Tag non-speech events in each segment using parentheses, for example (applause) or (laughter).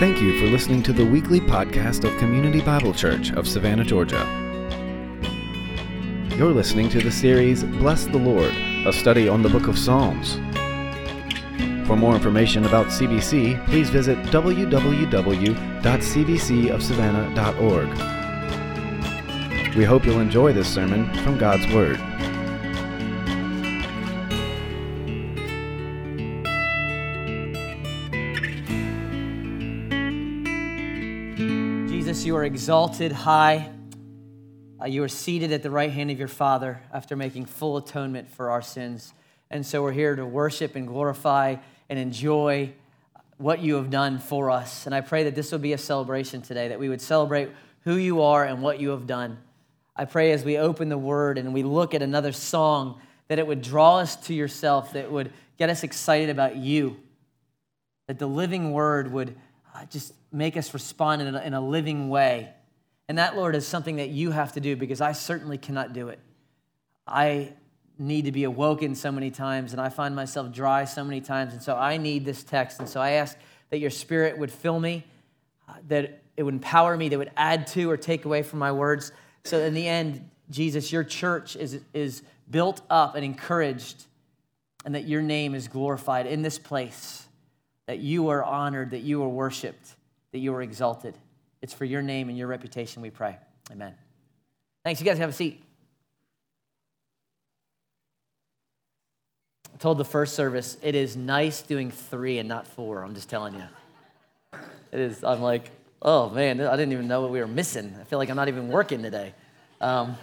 Thank you for listening to the weekly podcast of Community Bible Church of Savannah, Georgia. You're listening to the series Bless the Lord, a study on the book of Psalms. For more information about CBC, please visit www.cbcofsavannah.org. We hope you'll enjoy this sermon from God's Word. Exalted high. Uh, you are seated at the right hand of your Father after making full atonement for our sins. And so we're here to worship and glorify and enjoy what you have done for us. And I pray that this will be a celebration today, that we would celebrate who you are and what you have done. I pray as we open the word and we look at another song, that it would draw us to yourself, that would get us excited about you, that the living word would uh, just make us respond in a, in a living way. And that, Lord, is something that you have to do because I certainly cannot do it. I need to be awoken so many times, and I find myself dry so many times. And so I need this text. And so I ask that your spirit would fill me, uh, that it would empower me, that would add to or take away from my words. So in the end, Jesus, your church is, is built up and encouraged, and that your name is glorified in this place, that you are honored, that you are worshiped, that you are exalted. It's for your name and your reputation we pray. Amen. Thanks. You guys have a seat. I told the first service, it is nice doing three and not four. I'm just telling you. It is, I'm like, oh man, I didn't even know what we were missing. I feel like I'm not even working today. Um,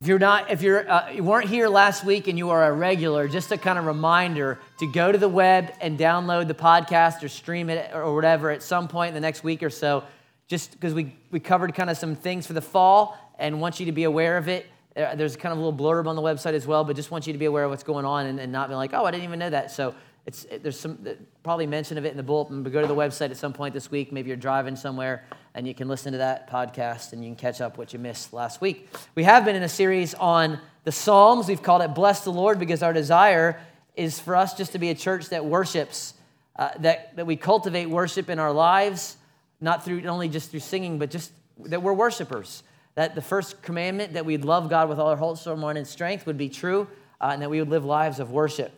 if you're not, if you're, uh, you weren't here last week and you are a regular, just a kind of reminder to go to the web and download the podcast or stream it or whatever at some point in the next week or so, just because we, we covered kind of some things for the fall and want you to be aware of it. Uh, There's kind of a little blurb on the website as well, but just want you to be aware of what's going on and, and not be like, oh, I didn't even know that. So it's, it, there's some probably mention of it in the bulletin, but go to the website at some point this week. Maybe you're driving somewhere and you can listen to that podcast and you can catch up what you missed last week. We have been in a series on the Psalms. We've called it Bless the Lord because our desire is for us just to be a church that worships, uh, that, that we cultivate worship in our lives, not through not only just through singing, but just that we're worshipers. That the first commandment that we'd love God with all our whole soul, mind, and strength would be true, uh, and that we would live lives of worship.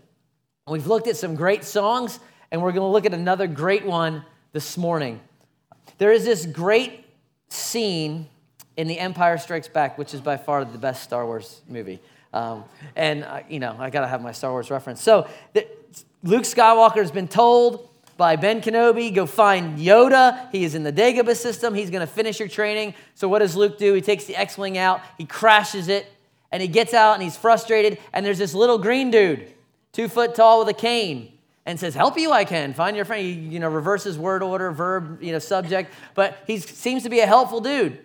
We've looked at some great songs, and we're going to look at another great one this morning. There is this great scene in The Empire Strikes Back, which is by far the best Star Wars movie. Um, and, uh, you know, I got to have my Star Wars reference. So, the, Luke Skywalker has been told by Ben Kenobi, go find Yoda. He is in the Dagobah system. He's going to finish your training. So, what does Luke do? He takes the X Wing out, he crashes it, and he gets out and he's frustrated. And there's this little green dude two foot tall with a cane and says, Help you I can. Find your friend. He, you know, reverses word order, verb, you know, subject. But he seems to be a helpful dude,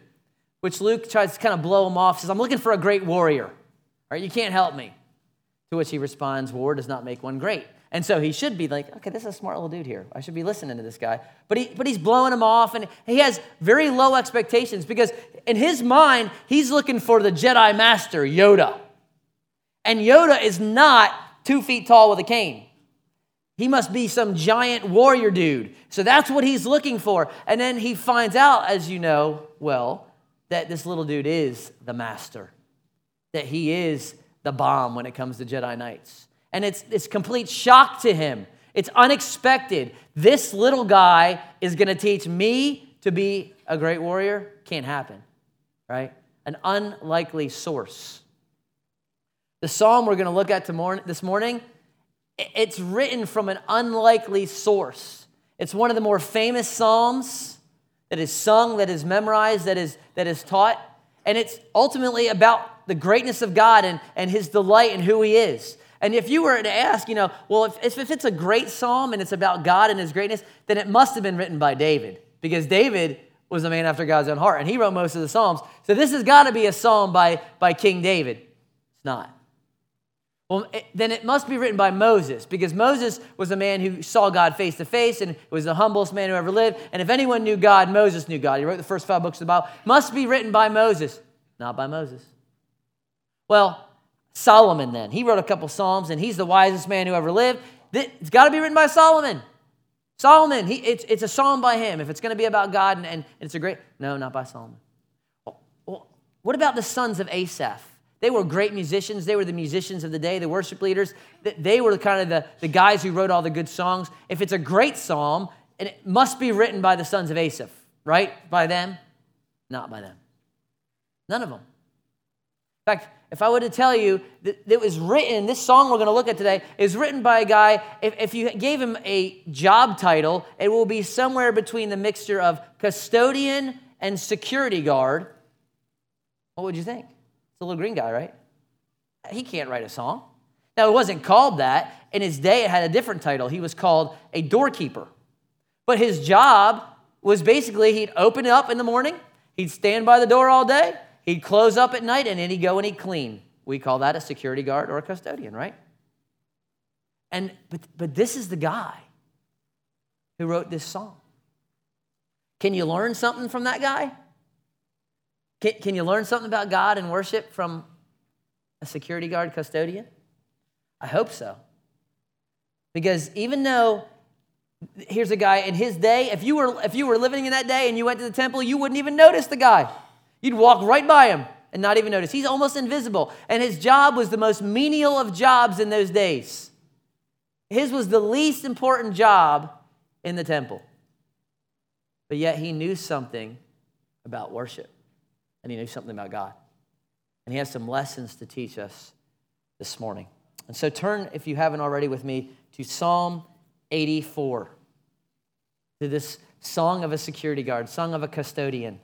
which Luke tries to kind of blow him off. Says, I'm looking for a great warrior. All right, you can't help me. To which he responds, War does not make one great. And so he should be like, okay, this is a smart little dude here. I should be listening to this guy. But, he, but he's blowing him off, and he has very low expectations because in his mind, he's looking for the Jedi Master, Yoda. And Yoda is not two feet tall with a cane. He must be some giant warrior dude. So that's what he's looking for. And then he finds out, as you know well, that this little dude is the master, that he is the bomb when it comes to Jedi Knights. And it's, it's complete shock to him. It's unexpected. This little guy is going to teach me to be a great warrior. Can't happen, right? An unlikely source. The psalm we're going to look at this morning, it's written from an unlikely source. It's one of the more famous psalms that is sung, that is memorized, that is, that is taught. And it's ultimately about the greatness of God and, and his delight and who he is. And if you were to ask, you know, well, if, if it's a great psalm and it's about God and his greatness, then it must have been written by David because David was a man after God's own heart and he wrote most of the psalms. So this has got to be a psalm by, by King David. It's not. Well, it, then it must be written by Moses because Moses was a man who saw God face to face and was the humblest man who ever lived. And if anyone knew God, Moses knew God. He wrote the first five books of the Bible. Must be written by Moses, not by Moses. Well, Solomon then. He wrote a couple Psalms and he's the wisest man who ever lived. It's got to be written by Solomon. Solomon, he, it's, it's a psalm by him. If it's going to be about God and, and it's a great, no, not by Solomon. Well, what about the sons of Asaph? They were great musicians. They were the musicians of the day, the worship leaders. They were kind of the, the guys who wrote all the good songs. If it's a great psalm, and it must be written by the sons of Asaph, right? By them? Not by them. None of them. In fact, if I were to tell you that it was written, this song we're going to look at today is written by a guy, if, if you gave him a job title, it will be somewhere between the mixture of custodian and security guard. What would you think? A little green guy, right? He can't write a song. Now, it wasn't called that. In his day, it had a different title. He was called a doorkeeper. But his job was basically he'd open up in the morning, he'd stand by the door all day, he'd close up at night, and then he'd go and he'd clean. We call that a security guard or a custodian, right? And but but this is the guy who wrote this song. Can you learn something from that guy? Can, can you learn something about God and worship from a security guard custodian? I hope so. Because even though here's a guy in his day, if you were if you were living in that day and you went to the temple, you wouldn't even notice the guy. You'd walk right by him and not even notice. He's almost invisible. And his job was the most menial of jobs in those days. His was the least important job in the temple. But yet he knew something about worship and he knew something about God. And he has some lessons to teach us this morning. And so turn, if you haven't already, with me to Psalm 84, to this song of a security guard, song of a custodian.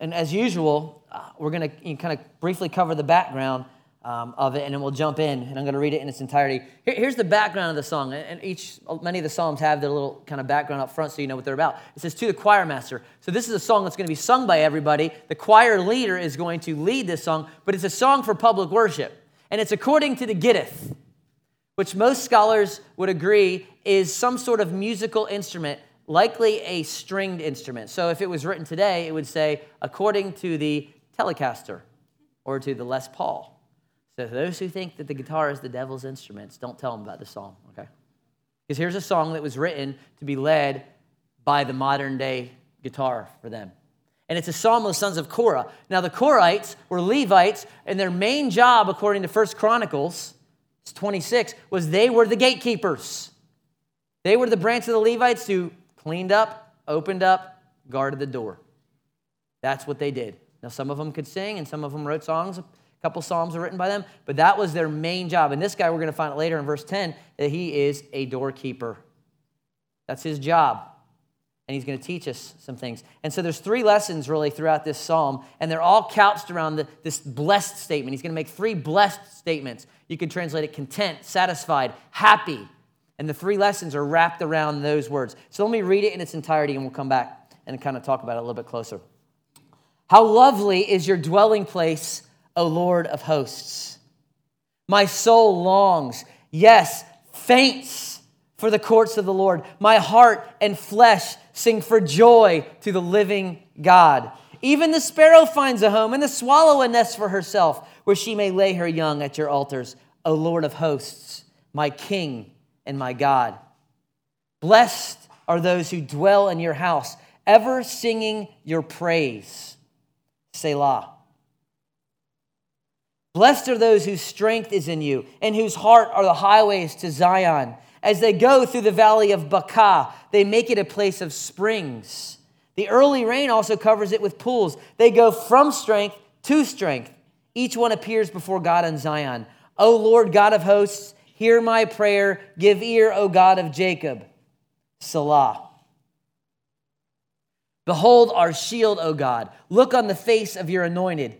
And as usual, uh, we're going to kind of briefly cover the background um, of it, and then we'll jump in, and I'm going to read it in its entirety. Here, here's the background of the song, and each many of the psalms have their little kind of background up front, so you know what they're about. It says to the choir master. So this is a song that's going to be sung by everybody. The choir leader is going to lead this song, but it's a song for public worship, and it's according to the Gittith, which most scholars would agree is some sort of musical instrument likely a stringed instrument. So if it was written today, it would say, according to the Telecaster or to the Les Paul. So those who think that the guitar is the devil's instruments, don't tell them about the song, okay? Because here's a song that was written to be led by the modern day guitar for them. And it's a psalm of the sons of Korah. Now, the Korahites were Levites, and their main job, according to First Chronicles 26, was they were the gatekeepers. They were the branch of the Levites who cleaned up, opened up, guarded the door. That's what they did. Now, some of them could sing, and some of them wrote songs a couple psalms are written by them, but that was their main job. And this guy, we're going to find it later in verse 10 that he is a doorkeeper. That's his job. And he's going to teach us some things. And so there's three lessons really throughout this psalm, and they're all couched around the, this blessed statement. He's going to make three blessed statements. You can translate it content, satisfied, happy. And the three lessons are wrapped around those words. So let me read it in its entirety, and we'll come back and kind of talk about it a little bit closer. How lovely is your dwelling place O Lord of hosts. My soul longs, yes, faints for the courts of the Lord. My heart and flesh sing for joy to the living God. Even the sparrow finds a home, and the swallow a nest for herself, where she may lay her young at your altars, O Lord of hosts, my King and my God. Blessed are those who dwell in your house, ever singing your praise. Selah. Blessed are those whose strength is in you and whose heart are the highways to Zion. As they go through the valley of Baca, they make it a place of springs. The early rain also covers it with pools. They go from strength to strength. Each one appears before God in Zion. O Lord God of hosts, hear my prayer. Give ear, O God of Jacob. Selah. Behold our shield, O God. Look on the face of your anointed.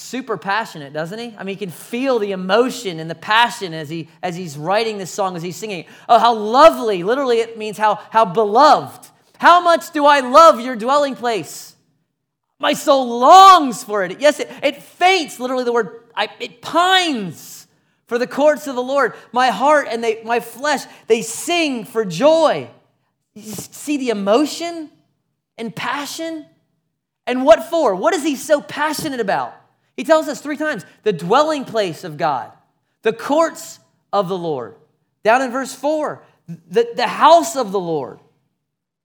super passionate, doesn't he? I mean, he can feel the emotion and the passion as, he, as he's writing this song, as he's singing. Oh, how lovely. Literally, it means how, how beloved. How much do I love your dwelling place? My soul longs for it. Yes, it, it faints, literally, the word, I, it pines for the courts of the Lord. My heart and they, my flesh, they sing for joy. You see the emotion and passion? And what for? What is he so passionate about? He tells us three times the dwelling place of God, the courts of the Lord. Down in verse 4, the, the house of the Lord,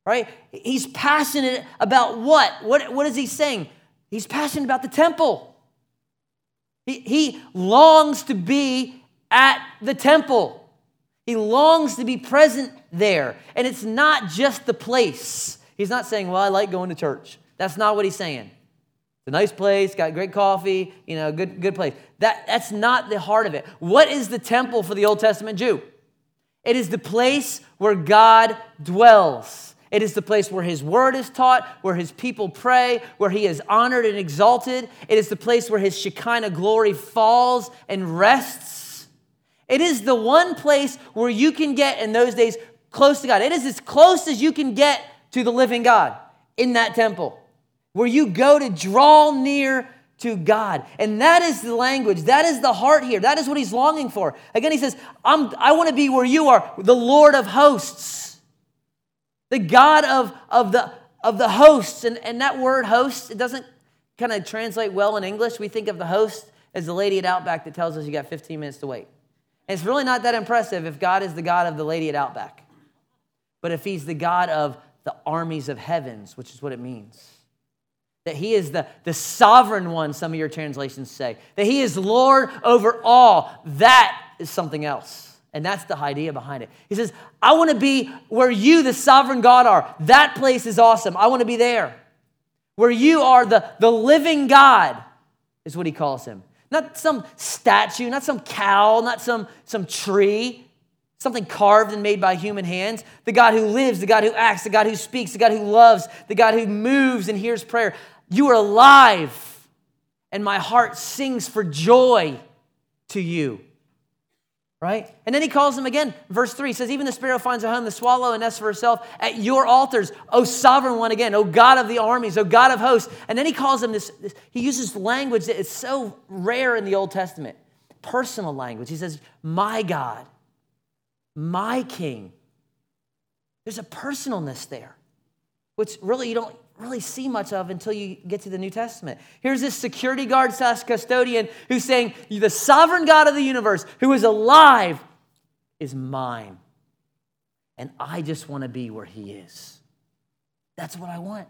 right? He's passionate about what? What, what is he saying? He's passionate about the temple. He, he longs to be at the temple. He longs to be present there. And it's not just the place. He's not saying, Well, I like going to church. That's not what he's saying. It's a nice place, got great coffee, you know, good, good place. That, that's not the heart of it. What is the temple for the Old Testament Jew? It is the place where God dwells. It is the place where His word is taught, where His people pray, where He is honored and exalted. It is the place where His Shekinah glory falls and rests. It is the one place where you can get in those days close to God. It is as close as you can get to the living God in that temple where you go to draw near to God. And that is the language. That is the heart here. That is what he's longing for. Again, he says, I want to be where you are, the Lord of hosts, the God of, of, the, of the hosts. And, and that word host, it doesn't kind of translate well in English. We think of the host as the lady at Outback that tells us you got 15 minutes to wait. And it's really not that impressive if God is the God of the lady at Outback. But if he's the God of the armies of heavens, which is what it means that he is the, the sovereign one, some of your translations say. That he is Lord over all. That is something else. And that's the idea behind it. He says, I want to be where you, the sovereign God, are. That place is awesome. I want to be there. Where you are the, the living God, is what he calls him. Not some statue, not some cow, not some, some tree, something carved and made by human hands. The God who lives, the God who acts, the God who speaks, the God who loves, the God who moves and hears prayer. You are alive, and my heart sings for joy to you. Right? And then he calls them again. Verse 3 says, Even the sparrow finds a home, the swallow a nest for herself at your altars, O sovereign one again, O God of the armies, O God of hosts. And then he calls them this, this he uses language that is so rare in the Old Testament personal language. He says, My God, my King. There's a personalness there, which really you don't really see much of until you get to the New Testament. Here's this security guard slash custodian who's saying, The sovereign God of the universe, who is alive, is mine. And I just want to be where he is. That's what I want.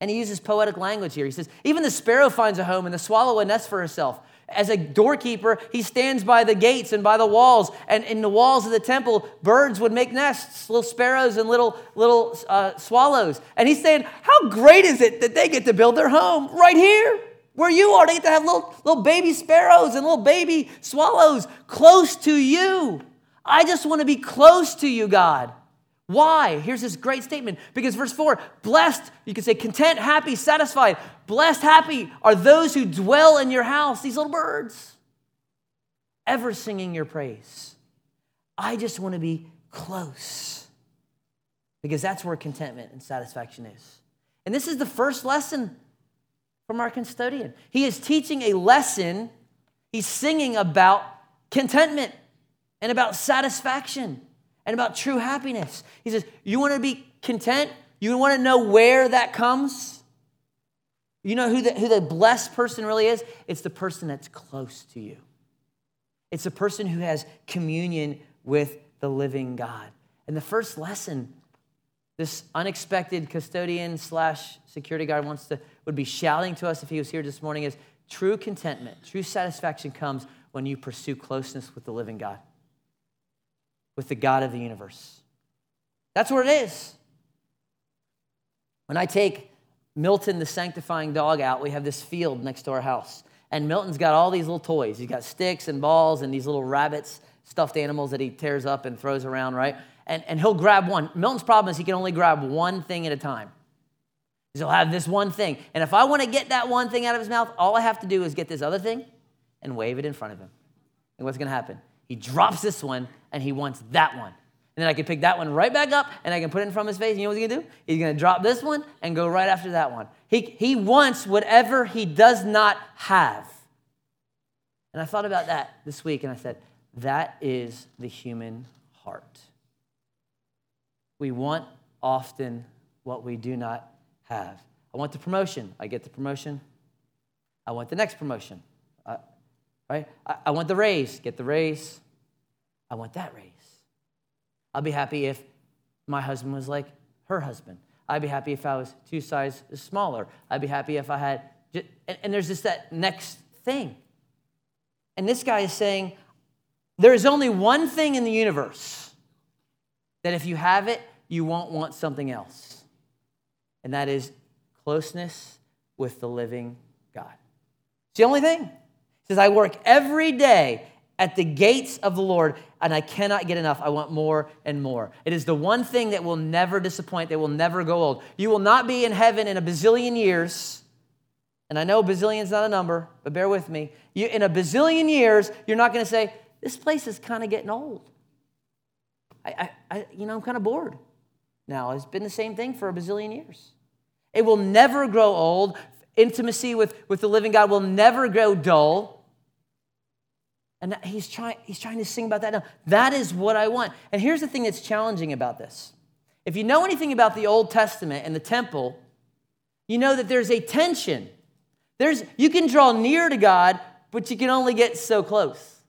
And he uses poetic language here. He says, Even the sparrow finds a home, and the swallow a nest for herself. As a doorkeeper, he stands by the gates and by the walls. And in the walls of the temple, birds would make nests, little sparrows and little, little uh, swallows. And he's saying, How great is it that they get to build their home right here? Where you are, they get to have little, little baby sparrows and little baby swallows close to you. I just want to be close to you, God. Why? Here's this great statement. Because verse 4 blessed, you can say content, happy, satisfied. Blessed, happy are those who dwell in your house, these little birds, ever singing your praise. I just want to be close because that's where contentment and satisfaction is. And this is the first lesson from our custodian. He is teaching a lesson, he's singing about contentment and about satisfaction and about true happiness. He says, You want to be content? You want to know where that comes? You know who the, who the blessed person really is? It's the person that's close to you. It's the person who has communion with the living God. And the first lesson this unexpected custodian slash security guard wants to would be shouting to us if he was here this morning is true contentment, true satisfaction comes when you pursue closeness with the living God with the God of the universe. That's where it is. When I take Milton, the sanctifying dog, out, we have this field next to our house. And Milton's got all these little toys. He's got sticks and balls and these little rabbits, stuffed animals that he tears up and throws around, right? And, and he'll grab one. Milton's problem is he can only grab one thing at a time. He'll have this one thing. And if I want to get that one thing out of his mouth, all I have to do is get this other thing and wave it in front of him. And what's going to happen? He drops this one and he wants that one. And then I can pick that one right back up and I can put it in front of his face. And you know what he's gonna do? He's gonna drop this one and go right after that one. He, he wants whatever he does not have. And I thought about that this week and I said, that is the human heart. We want often what we do not have. I want the promotion. I get the promotion. I want the next promotion. Uh, right? I, I want the raise. Get the raise. I want that raise. I'll be happy if my husband was like her husband. I'd be happy if I was two sizes smaller. I'd be happy if I had, just, and, and there's just that next thing. And this guy is saying, there is only one thing in the universe that if you have it, you won't want something else. And that is closeness with the living God. It's the only thing. He says, I work every day at the gates of the Lord, and I cannot get enough. I want more and more. It is the one thing that will never disappoint, that will never go old. You will not be in heaven in a bazillion years. And I know a bazillion is not a number, but bear with me. You, in a bazillion years, you're not going to say, This place is kind of getting old. I, I, I, you know, I'm kind of bored now. It's been the same thing for a bazillion years. It will never grow old. Intimacy with, with the living God will never grow dull. And he's trying, he's trying to sing about that now. That is what I want. And here's the thing that's challenging about this. If you know anything about the Old Testament and the temple, you know that there's a tension. There's, you can draw near to God, but you can only get so close.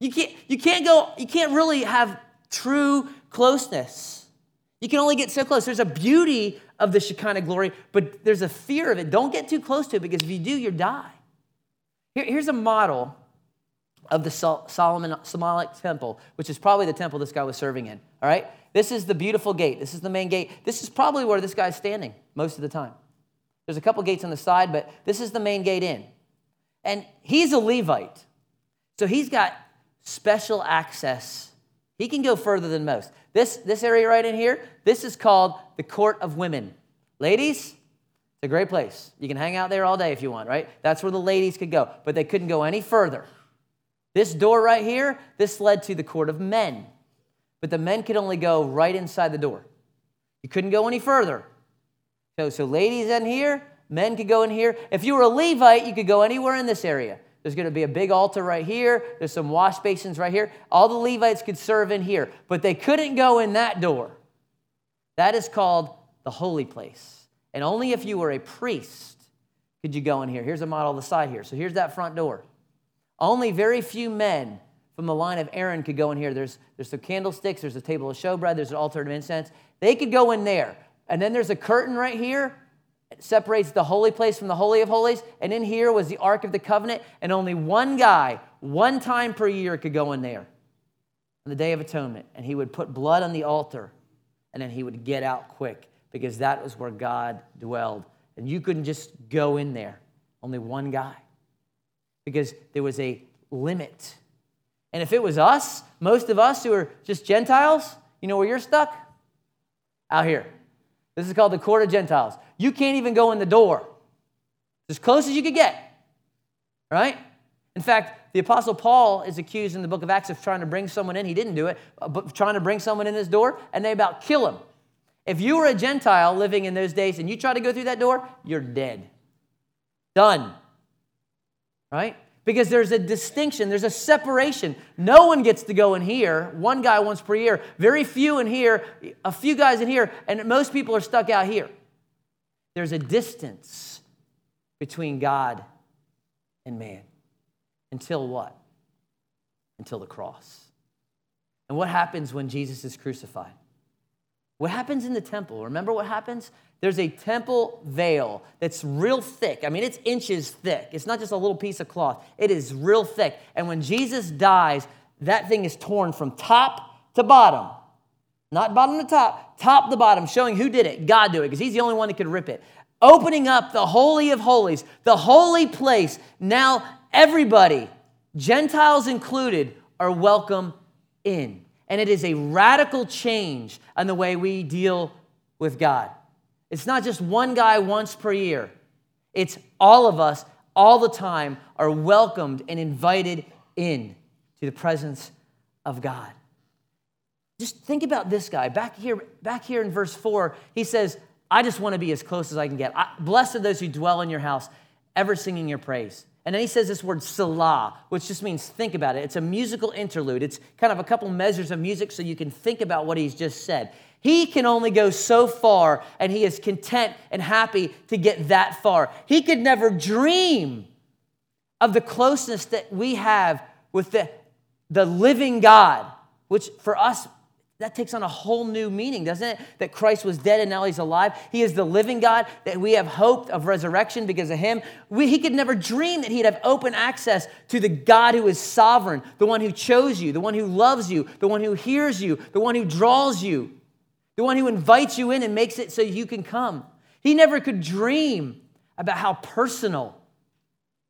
You can't, you can't go, you can't really have true closeness. You can only get so close. There's a beauty of the Shekinah glory, but there's a fear of it. Don't get too close to it because if you do, you die. Here, here's a model of the Solomon temple, which is probably the temple this guy was serving in. All right? This is the beautiful gate. This is the main gate. This is probably where this guy's standing most of the time. There's a couple gates on the side, but this is the main gate in. And he's a Levite. So he's got special access. He can go further than most. This, this area right in here, this is called the court of women. Ladies, it's a great place. You can hang out there all day if you want, right? That's where the ladies could go, but they couldn't go any further. This door right here, this led to the court of men. But the men could only go right inside the door. You couldn't go any further. So, so ladies in here, men could go in here. If you were a Levite, you could go anywhere in this area. There's going to be a big altar right here. There's some wash basins right here. All the Levites could serve in here, but they couldn't go in that door. That is called the holy place. And only if you were a priest could you go in here. Here's a model of the side here. So here's that front door. Only very few men from the line of Aaron could go in here. There's, there's some candlesticks, there's a table of showbread, there's an altar of incense. They could go in there. And then there's a curtain right here. It separates the holy place from the Holy of Holies. And in here was the Ark of the Covenant. And only one guy, one time per year, could go in there on the Day of Atonement. And he would put blood on the altar. And then he would get out quick because that was where God dwelled. And you couldn't just go in there. Only one guy because there was a limit. And if it was us, most of us who are just Gentiles, you know where you're stuck? Out here. This is called the court of Gentiles. You can't even go in the door. It's As close as you could get. Right? In fact, the Apostle Paul is accused in the book of Acts of trying to bring someone in. He didn't do it, but trying to bring someone in his door, and they about kill him. If you were a Gentile living in those days and you try to go through that door, you're dead. Done right? Because there's a distinction, there's a separation. No one gets to go in here, one guy once per year, very few in here, a few guys in here, and most people are stuck out here. There's a distance between God and man. Until what? Until the cross. And what happens when Jesus is crucified? What happens in the temple? Remember what happens? There's a temple veil that's real thick. I mean, it's inches thick. It's not just a little piece of cloth, it is real thick. And when Jesus dies, that thing is torn from top to bottom. Not bottom to top, top to bottom, showing who did it. God did it, because He's the only one that could rip it. Opening up the Holy of Holies, the holy place. Now, everybody, Gentiles included, are welcome in. And it is a radical change in the way we deal with God. It's not just one guy once per year, it's all of us all the time are welcomed and invited in to the presence of God. Just think about this guy. Back here, back here in verse 4, he says, I just want to be as close as I can get. I, blessed are those who dwell in your house, ever singing your praise. And then he says this word selah, which just means think about it. It's a musical interlude. It's kind of a couple measures of music so you can think about what he's just said. He can only go so far, and he is content and happy to get that far. He could never dream of the closeness that we have with the, the living God, which for us that takes on a whole new meaning, doesn't it? That Christ was dead and now he's alive. He is the living God, that we have hope of resurrection because of him. We, he could never dream that he'd have open access to the God who is sovereign, the one who chose you, the one who loves you, the one who hears you, the one who draws you, the one who invites you in and makes it so you can come. He never could dream about how personal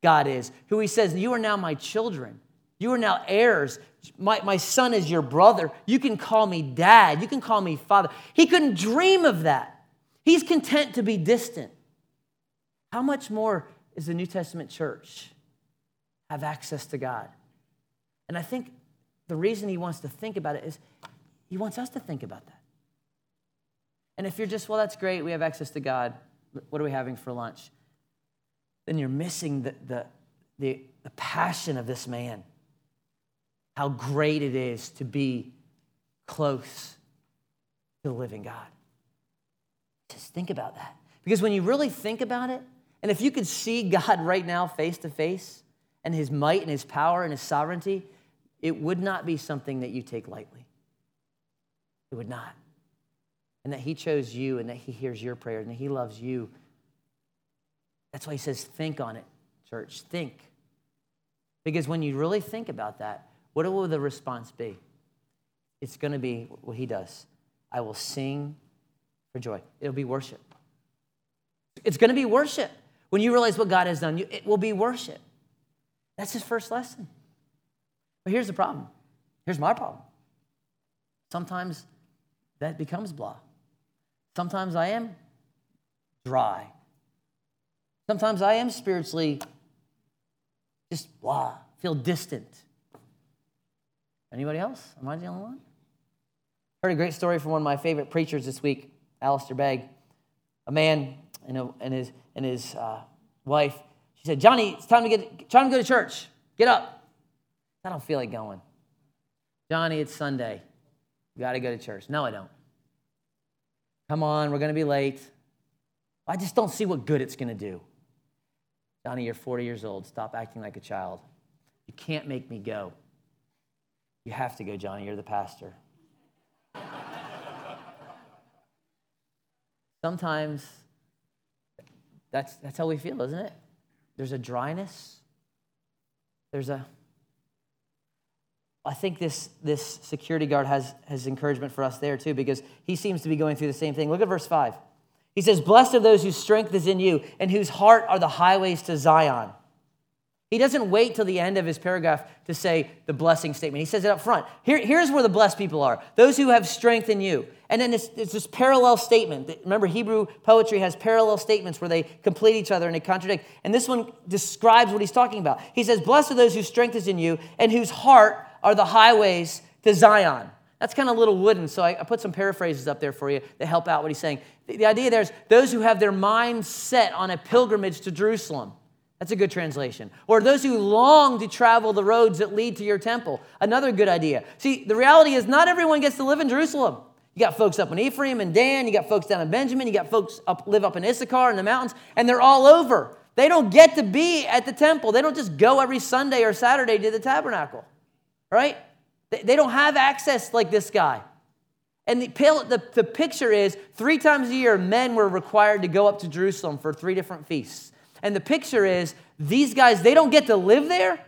God is, who he says, You are now my children. You are now heirs. My, my son is your brother. You can call me dad. You can call me father. He couldn't dream of that. He's content to be distant. How much more is the New Testament church have access to God? And I think the reason he wants to think about it is he wants us to think about that. And if you're just, well, that's great, we have access to God, what are we having for lunch? Then you're missing the, the, the, the passion of this man how great it is to be close to the living God. Just think about that. Because when you really think about it, and if you could see God (laughs) right now face to face and his might and his power and his sovereignty, it would not be something that you take lightly. It would not. And that he chose you and that he hears your prayer and that he loves you. That's why he says, think on it, church. Think. Because when you really think about that, what will the response be? It's going to be what he does. I will sing for joy. It'll be worship. It's going to be worship. When you realize what God has done, it will be worship. That's his first lesson. But here's the problem. Here's my problem. Sometimes that becomes blah. Sometimes I am dry. Sometimes I am spiritually just blah, feel distant. Anybody else? Am I the only one? Heard a great story from one of my favorite preachers this week, Alistair Begg. A man and, a, and his, and his uh, wife. She said, Johnny, it's time to, get, time to go to church. Get up. I don't feel like going. Johnny, it's Sunday. You got to go to church. No, I don't. Come on, we're going to be late. I just don't see what good it's going to do. Johnny, you're 40 years old. Stop acting like a child. You can't make me go. You have to go, Johnny. You're the pastor. Sometimes that's, that's how we feel, isn't it? There's a dryness. There's a. I think this, this security guard has, has encouragement for us there too, because he seems to be going through the same thing. Look at verse 5. He says, Blessed are those whose strength is in you and whose heart are the highways to Zion. He doesn't wait till the end of his paragraph to say the blessing statement. He says it up front. Here, here's where the blessed people are those who have strength in you. And then it's, it's this parallel statement. Remember, Hebrew poetry has parallel statements where they complete each other and they contradict. And this one describes what he's talking about. He says, Blessed are those whose strength is in you and whose heart are the highways to Zion. That's kind of a little wooden, so I, I put some paraphrases up there for you that help out what he's saying. The, the idea there is those who have their minds set on a pilgrimage to Jerusalem. That's a good translation. Or those who long to travel the roads that lead to your temple. Another good idea. See, the reality is not everyone gets to live in Jerusalem. You got folks up in Ephraim and Dan, you got folks down in Benjamin, you got folks up live up in Issachar in the mountains, and they're all over. They don't get to be at the temple. They don't just go every Sunday or Saturday to the tabernacle, right? They don't have access like this guy. And the, the, the picture is three times a year, men were required to go up to Jerusalem for three different feasts. And the picture is these guys, they don't get to live there.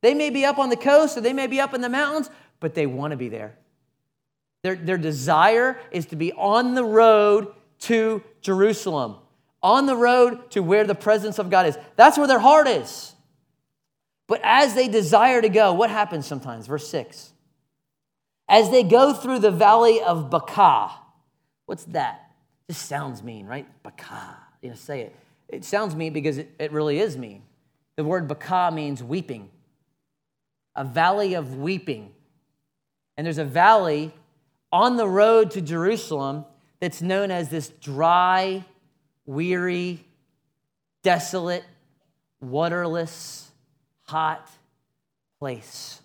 They may be up on the coast or they may be up in the mountains, but they want to be there. Their, their desire is to be on the road to Jerusalem, on the road to where the presence of God is. That's where their heart is. But as they desire to go, what happens sometimes? Verse 6. As they go through the valley of Baca, what's that? This sounds mean, right? Baca. You know, say it. It sounds mean because it, it really is mean. The word Baka means weeping, a valley of weeping. And there's a valley on the road to Jerusalem that's known as this dry, weary, desolate, waterless, hot place.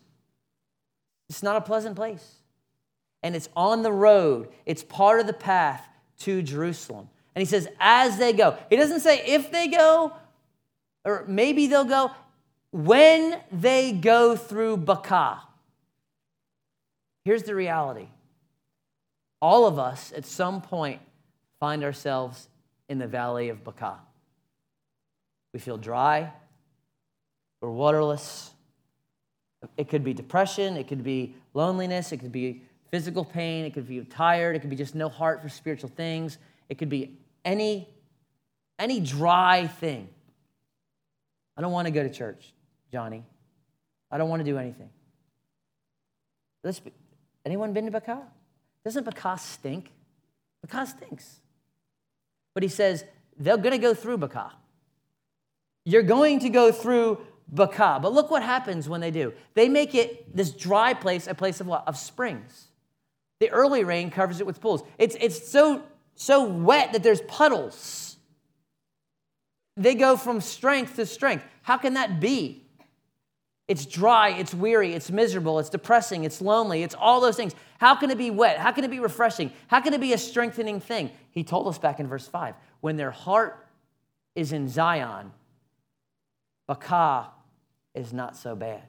It's not a pleasant place. And it's on the road, it's part of the path to Jerusalem. And he says, as they go. He doesn't say if they go, or maybe they'll go, when they go through Baka. Here's the reality all of us at some point find ourselves in the valley of Baka. We feel dry, we're waterless. It could be depression, it could be loneliness, it could be physical pain, it could be tired, it could be just no heart for spiritual things, it could be any, any dry thing. I don't want to go to church, Johnny. I don't want to do anything. Be, anyone been to Baka? Doesn't Baka stink? Baka stinks. But he says they're going to go through Baka. You're going to go through Baka. But look what happens when they do. They make it this dry place a place of what? Of springs. The early rain covers it with pools. It's, it's so, so wet that there's puddles. They go from strength to strength. How can that be? It's dry, it's weary, it's miserable, it's depressing, it's lonely, it's all those things. How can it be wet? How can it be refreshing? How can it be a strengthening thing? He told us back in verse 5 when their heart is in Zion, Baka is not so bad.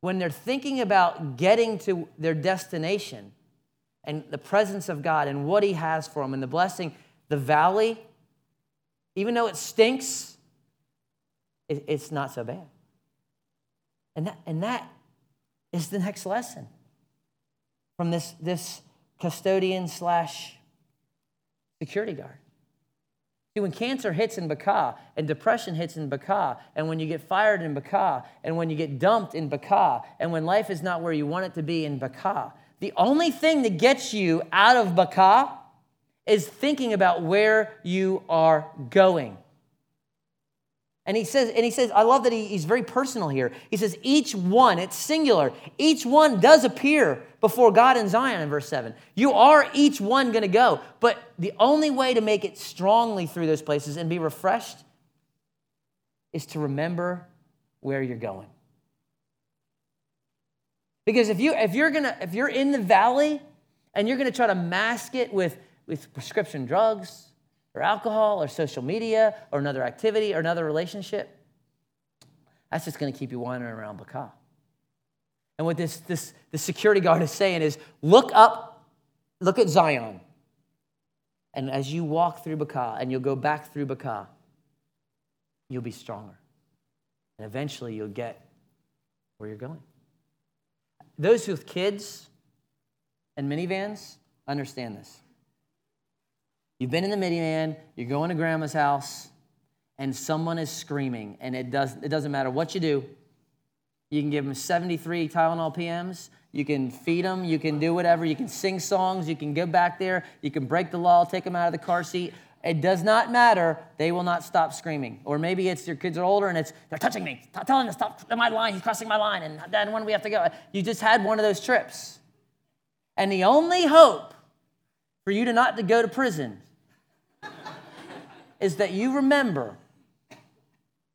When they're thinking about getting to their destination and the presence of God and what He has for them and the blessing, the valley, even though it stinks, it's not so bad. And that, and that is the next lesson from this, this custodian slash security guard. See, when cancer hits in Baka and depression hits in Baka, and when you get fired in Baka, and when you get dumped in Baka, and when life is not where you want it to be in Baka, the only thing that gets you out of Baka is thinking about where you are going. And he says, and he says, I love that he, he's very personal here. He says, each one, it's singular, each one does appear before God in Zion in verse 7. You are each one to go. But the only way to make it strongly through those places and be refreshed is to remember where you're going. Because if you if you're gonna if you're in the valley and you're gonna try to mask it with, with prescription drugs, or alcohol or social media or another activity or another relationship, that's just going to keep you wandering around Baca. And what this, this, the security guard is saying is look up, look at Zion. And as you walk through Baca and you'll go back through Baca, you'll be stronger. And eventually you'll get where you're going. Those with kids and minivans understand this. You've been in the minivan, you're going to grandma's house, and someone is screaming, and it, does, it doesn't matter what you do. You can give them 73 Tylenol PMs. You can feed them. You can do whatever. You can sing songs. You can go back there. You can break the law, take them out of the car seat. It does not matter. They will not stop screaming. Or maybe it's your kids are older and it's they're touching me, telling them to stop my line. He's crossing my line, and then when we have to go? You just had one of those trips, and the only hope for you to not to go to prison (laughs) is that you remember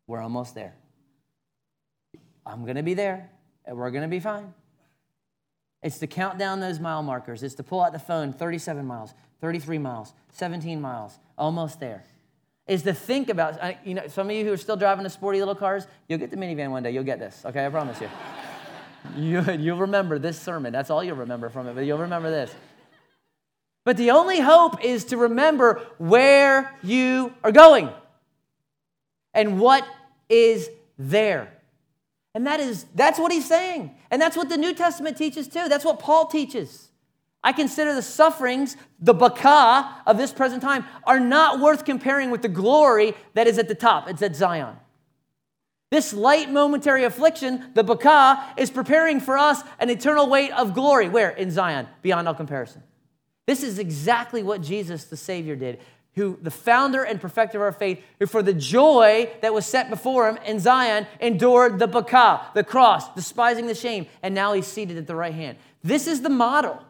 we're almost there. I'm going to be there, and we're going to be fine. It's to count down those mile markers. It's to pull out the phone 37 miles, 33 miles, 17 miles, almost there. Is to think about, you know, some of you who are still driving the sporty little cars, you'll get the minivan one day. You'll get this, okay? I promise you. (laughs) you you'll remember this sermon. That's all you'll remember from it, but you'll remember this. But the only hope is to remember where you are going and what is there. And that is that's what he's saying. And that's what the New Testament teaches too. That's what Paul teaches. I consider the sufferings, the baka of this present time, are not worth comparing with the glory that is at the top. It's at Zion. This light momentary affliction, the baka, is preparing for us an eternal weight of glory. Where? In Zion, beyond all comparison. This is exactly what Jesus, the Savior, did. Who, the founder and perfecter of our faith, who for the joy that was set before him in Zion endured the bakah, the cross, despising the shame, and now he's seated at the right hand. This is the model.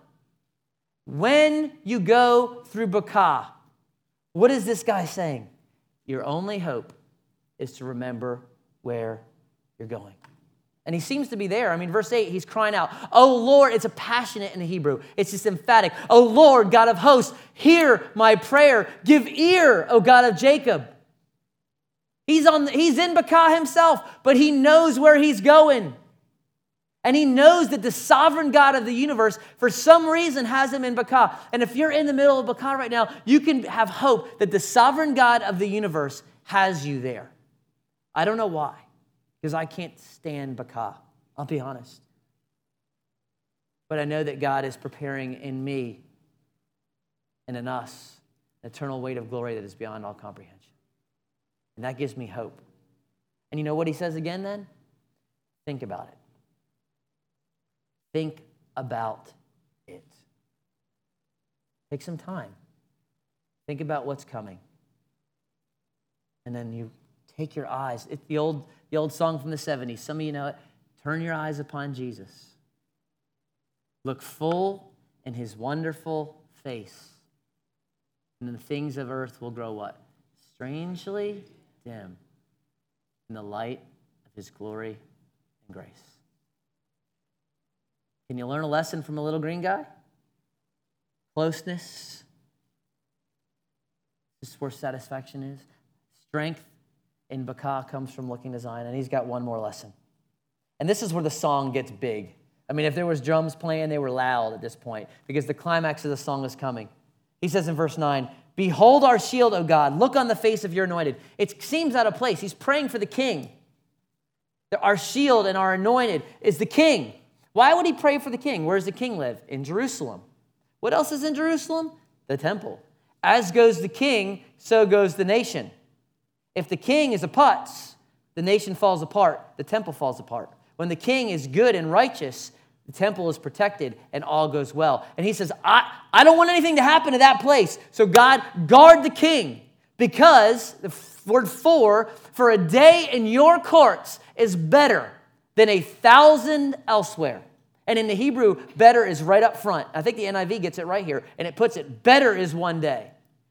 When you go through bakah, what is this guy saying? Your only hope is to remember where you're going. And he seems to be there. I mean, verse 8, he's crying out, Oh Lord, it's a passionate in the Hebrew. It's just emphatic. Oh Lord, God of hosts, hear my prayer. Give ear, O God of Jacob. He's, on, he's in Bakah himself, but he knows where he's going. And he knows that the sovereign God of the universe, for some reason, has him in Bakah. And if you're in the middle of Bakah right now, you can have hope that the sovereign God of the universe has you there. I don't know why, because I can't stand Bakah. I'll be honest. But I know that God is preparing in me and in us an eternal weight of glory that is beyond all comprehension. And that gives me hope. And you know what he says again then? Think about it. Think about it. Take some time. Think about what's coming. And then you take your eyes. It's the old, the old song from the 70s. Some of you know it. Turn your eyes upon Jesus. Look full in his wonderful face. And the things of earth will grow what? Strangely dim in the light of his glory and grace. Can you learn a lesson from a little green guy? Closeness. This is where satisfaction is. Strength in Bakah comes from looking to Zion, and he's got one more lesson. And this is where the song gets big. I mean, if there was drums playing, they were loud at this point because the climax of the song is coming. He says in verse 9, Behold our shield, O God. Look on the face of your anointed. It seems out of place. He's praying for the king. Our shield and our anointed is the king. Why would he pray for the king? Where does the king live? In Jerusalem. What else is in Jerusalem? The temple. As goes the king, so goes the nation. If the king is a putz, the nation falls apart, the temple falls apart. When the king is good and righteous, the temple is protected and all goes well. And he says, I, I don't want anything to happen to that place. So, God, guard the king because the word for, for a day in your courts is better than a thousand elsewhere. And in the Hebrew, better is right up front. I think the NIV gets it right here, and it puts it better is one day.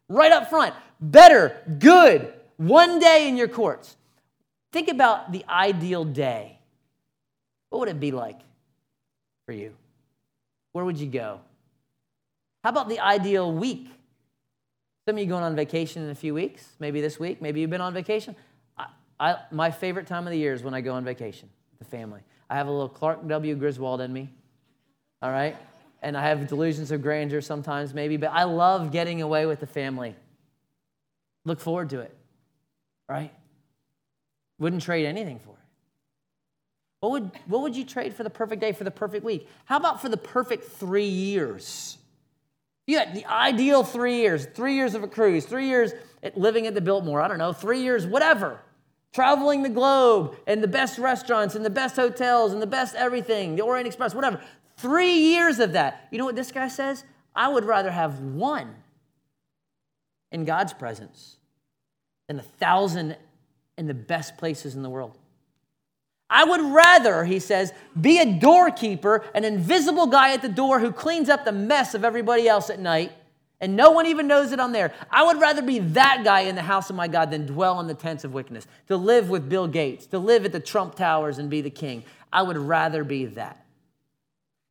Right up front. Better, good, one day in your courts. Think about the ideal day. What would it be like for you? Where would you go? How about the ideal week? Some of you going on vacation in a few weeks, maybe this week, maybe you've been on vacation. I, I, my favorite time of the year is when I go on vacation with the family. I have a little Clark W. Griswold in me, all right? And I have delusions of grandeur sometimes, maybe, but I love getting away with the family. Look forward to it, right? Wouldn't trade anything for it. What would, what would you trade for the perfect day, for the perfect week? How about for the perfect three years? You got the ideal three years, three years of a cruise, three years living at the Biltmore, I don't know, three years, whatever traveling the globe and the best restaurants and the best hotels and the best everything, the Orient Express, whatever. Three years of that. You know what this guy says? I would rather have one in God's presence than a thousand in the best places in the world. I would rather, he says, be a doorkeeper, an invisible guy at the door who cleans up the mess of everybody else at night and no one even knows that I'm there. I would rather be that guy in the house of my God than dwell in the tents of wickedness, to live with Bill Gates, to live at the Trump Towers and be the king. I would rather be that.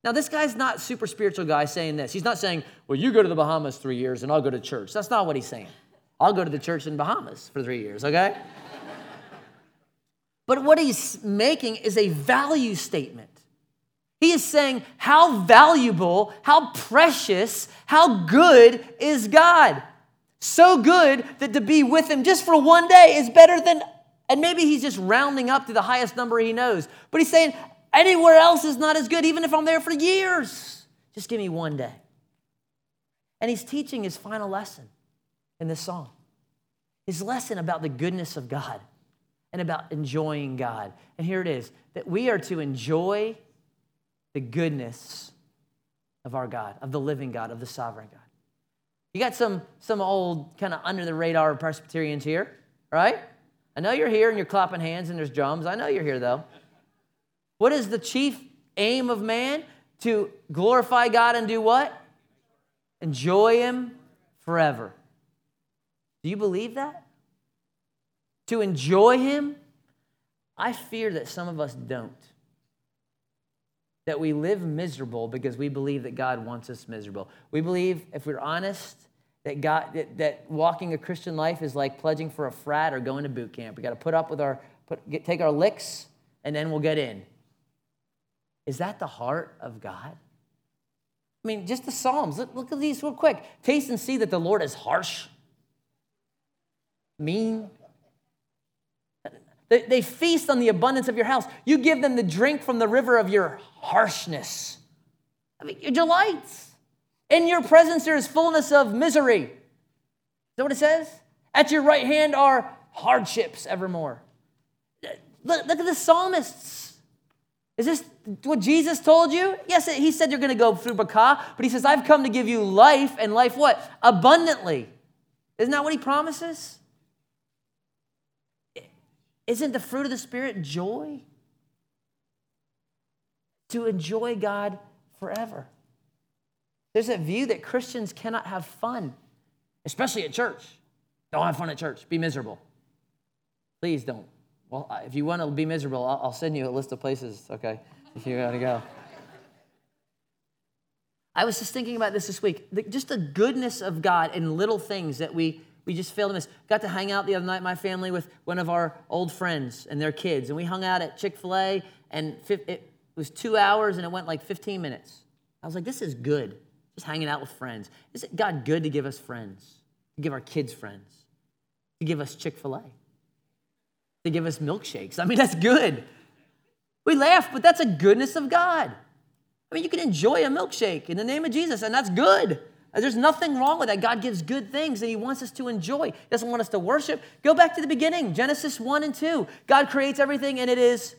Now, this guy's not super spiritual guy saying this. He's not saying, well, you go to the Bahamas three years and I'll go to church. That's not what he's saying. I'll go to the church in Bahamas for three years, okay? (laughs) but what he's making is a value statement. He is saying, How valuable, how precious, how good is God? So good that to be with Him just for one day is better than, and maybe He's just rounding up to the highest number He knows. But He's saying, Anywhere else is not as good, even if I'm there for years. Just give me one day. And He's teaching His final lesson in this song His lesson about the goodness of God and about enjoying God. And here it is that we are to enjoy the goodness of our God, of the living God, of the sovereign God. You got some, some old kind of under the radar Presbyterians here, right? I know you're here and you're clapping hands and there's drums. I know you're here though. What is the chief aim of man? To glorify God and do what? Enjoy Him forever. Do you believe that? To enjoy Him? I fear that some of us don't. That we live miserable because we believe that God wants us miserable. We believe, if we're honest, that God that, that walking a Christian life is like pledging for a frat or going to boot camp. We got to put up with our put, get, take our licks and then we'll get in. Is that the heart of God? I mean, just the Psalms. Look, look at these real quick. Taste and see that the Lord is harsh, mean. They, they feast on the abundance of your house. You give them the drink from the river of your harshness. I mean, your delights. In your presence there is fullness of misery. Is that what it says? At your right hand are hardships evermore. Look, look at the psalmists. Is this what Jesus told you? Yes, he said you're going to go through Bakah, but he says, I've come to give you life and life what? Abundantly. Isn't that what he promises? Isn't the fruit of the Spirit joy? To enjoy God forever. There's a view that Christians cannot have fun, especially at church. Don't have fun at church, be miserable. Please don't. Well, if you want to be miserable, I'll send you a list of places, okay, if you got to go. I was just thinking about this this week. just the goodness of God in little things that we, we just fail to miss. Got to hang out the other night, my family, with one of our old friends and their kids. And we hung out at Chick fil A, and it was two hours and it went like 15 minutes. I was like, this is good. Just hanging out with friends. Isn't God good to give us friends? To give our kids friends? To give us Chick fil A? to give us milkshakes. I mean, that's good. We laugh, but that's a goodness of God. I mean, you can enjoy a milkshake in the name of Jesus, and that's good. There's nothing wrong with that. God gives good things and He wants us to enjoy. He doesn't want us to worship. Go back to the beginning Genesis 1 and 2. God creates everything and it is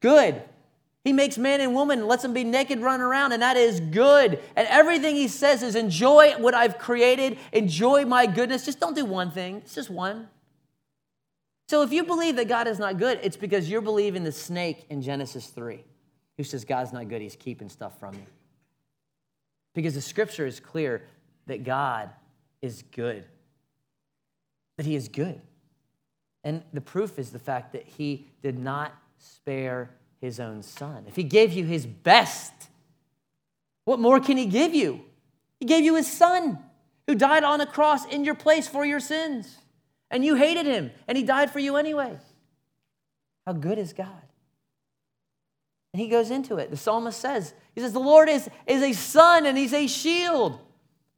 good. He makes man and woman and lets them be naked, run around, and that is good. And everything He says is enjoy what I've created, enjoy my goodness. Just don't do one thing, it's just one. So if you believe that God is not good, it's because you're believing the snake in Genesis 3, who says God's not good, he's keeping stuff from you. Because the scripture is clear that God is good, that he is good. And the proof is the fact that he did not spare his own son. If he gave you his best, what more can he give you? He gave you his son who died on a cross in your place for your sins and you hated him, and he died for you anyway. How good is God? And he goes into it. The psalmist says, He says, The Lord is, is a sun and he's a shield.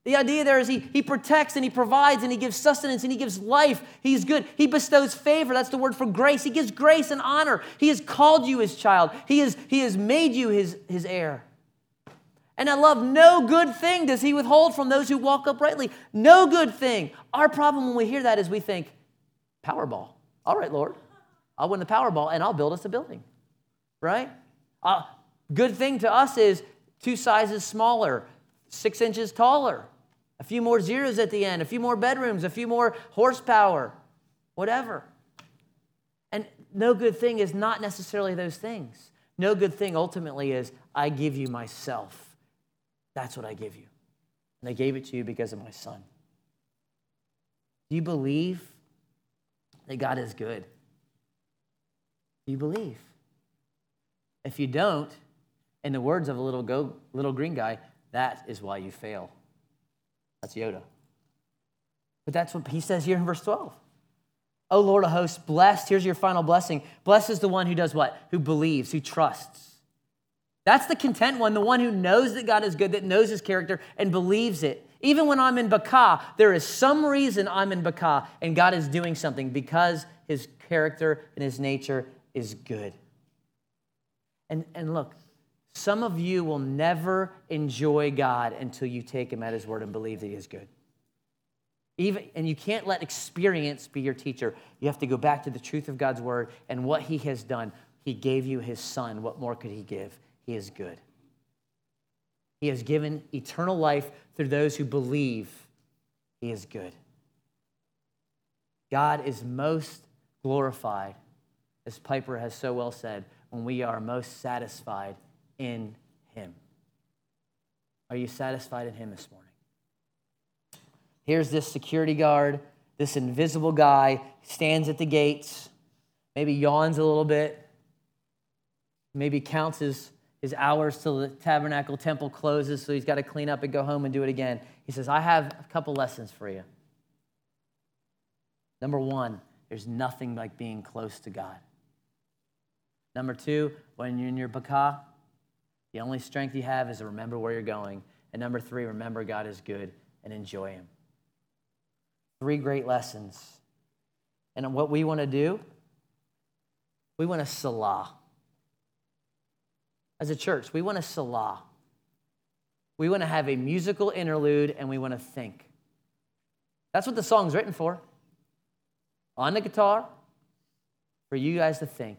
The idea there is he, he protects and he provides and he gives sustenance and he gives life. He's good. He bestows favor. That's the word for grace. He gives grace and honor. He has called you his child. He, is, he has made you his, his heir. And I love no good thing does he withhold from those who walk uprightly. No good thing. Our problem when we hear that is we think, Powerball. All right, Lord, I'll win the Powerball and I'll build us a building, right? Uh, good thing to us is two sizes smaller, six inches taller, a few more zeros at the end, a few more bedrooms, a few more horsepower, whatever. And no good thing is not necessarily those things. No good thing ultimately is I give you myself. That's what I give you. And I gave it to you because of my son. Do you believe that God is good? Do you believe? If you don't, in the words of a little, go, little green guy, that is why you fail. That's Yoda. But that's what he says here in verse 12. Oh Lord of hosts, blessed, here's your final blessing. Blessed is the one who does what? Who believes, who trusts. That's the content one, the one who knows that God is good, that knows his character and believes it. Even when I'm in Bakah, there is some reason I'm in Bakah and God is doing something because his character and his nature is good. And, and look, some of you will never enjoy God until you take him at his word and believe that he is good. Even, and you can't let experience be your teacher. You have to go back to the truth of God's word and what he has done. He gave you his son. What more could he give? He is good. He has given eternal life through those who believe he is good. God is most glorified, as Piper has so well said, when we are most satisfied in him. Are you satisfied in him this morning? Here's this security guard, this invisible guy, stands at the gates, maybe yawns a little bit, maybe counts his, his hours till the tabernacle temple closes, so he's got to clean up and go home and do it again. He says, I have a couple lessons for you. Number one, there's nothing like being close to God. Number two, when you're in your bakah, the only strength you have is to remember where you're going. And number three, remember God is good and enjoy Him. Three great lessons. And what we want to do, we want to selah. As a church, we want to selah. We want to have a musical interlude and we want to think. That's what the song's written for. On the guitar, for you guys to think.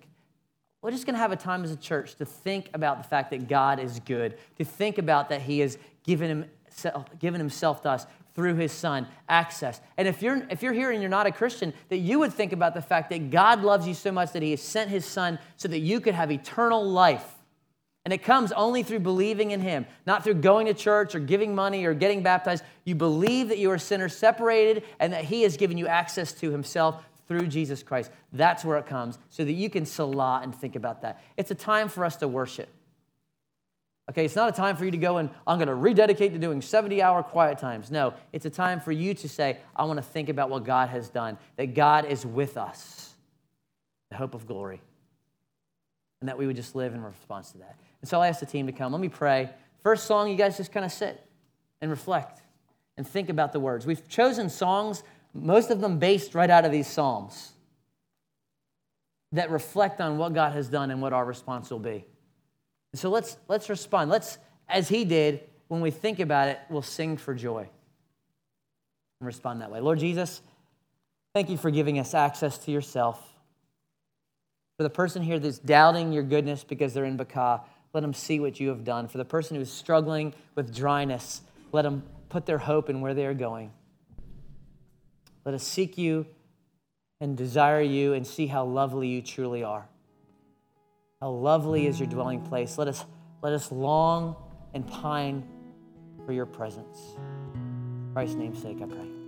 We're just going to have a time as a church to think about the fact that God is good, to think about that He has given, himself, given Himself to us through His Son, access. And if you're, if you're here and you're not a Christian, that you would think about the fact that God loves you so much that He has sent His Son so that you could have eternal life. And it comes only through believing in Him, not through going to church or giving money or getting baptized. You believe that you are sinner, separated and that He has given you access to Himself through Jesus Christ. That's where it comes, so that you can selah and think about that. It's a time for us to worship. Okay, it's not a time for you to go and I'm going to rededicate to doing 70 hour quiet times. No, it's a time for you to say, I want to think about what God has done, that God is with us, the hope of glory, and that we would just live in response to that. And so I ask the team to come. Let me pray. First song, you guys just kind of sit and reflect and think about the words. We've chosen songs, most of them based right out of these Psalms, that reflect on what God has done and what our response will be. So let's, let's respond. Let's, as he did, when we think about it, we'll sing for joy and respond that way. Lord Jesus, thank you for giving us access to yourself. For the person here that's doubting your goodness because they're in Baka, let them see what you have done. For the person who's struggling with dryness, let them put their hope in where they are going. Let us seek you and desire you and see how lovely you truly are. How lovely is your dwelling place. Let us, let us long and pine for your presence. Christ's name's sake, I pray.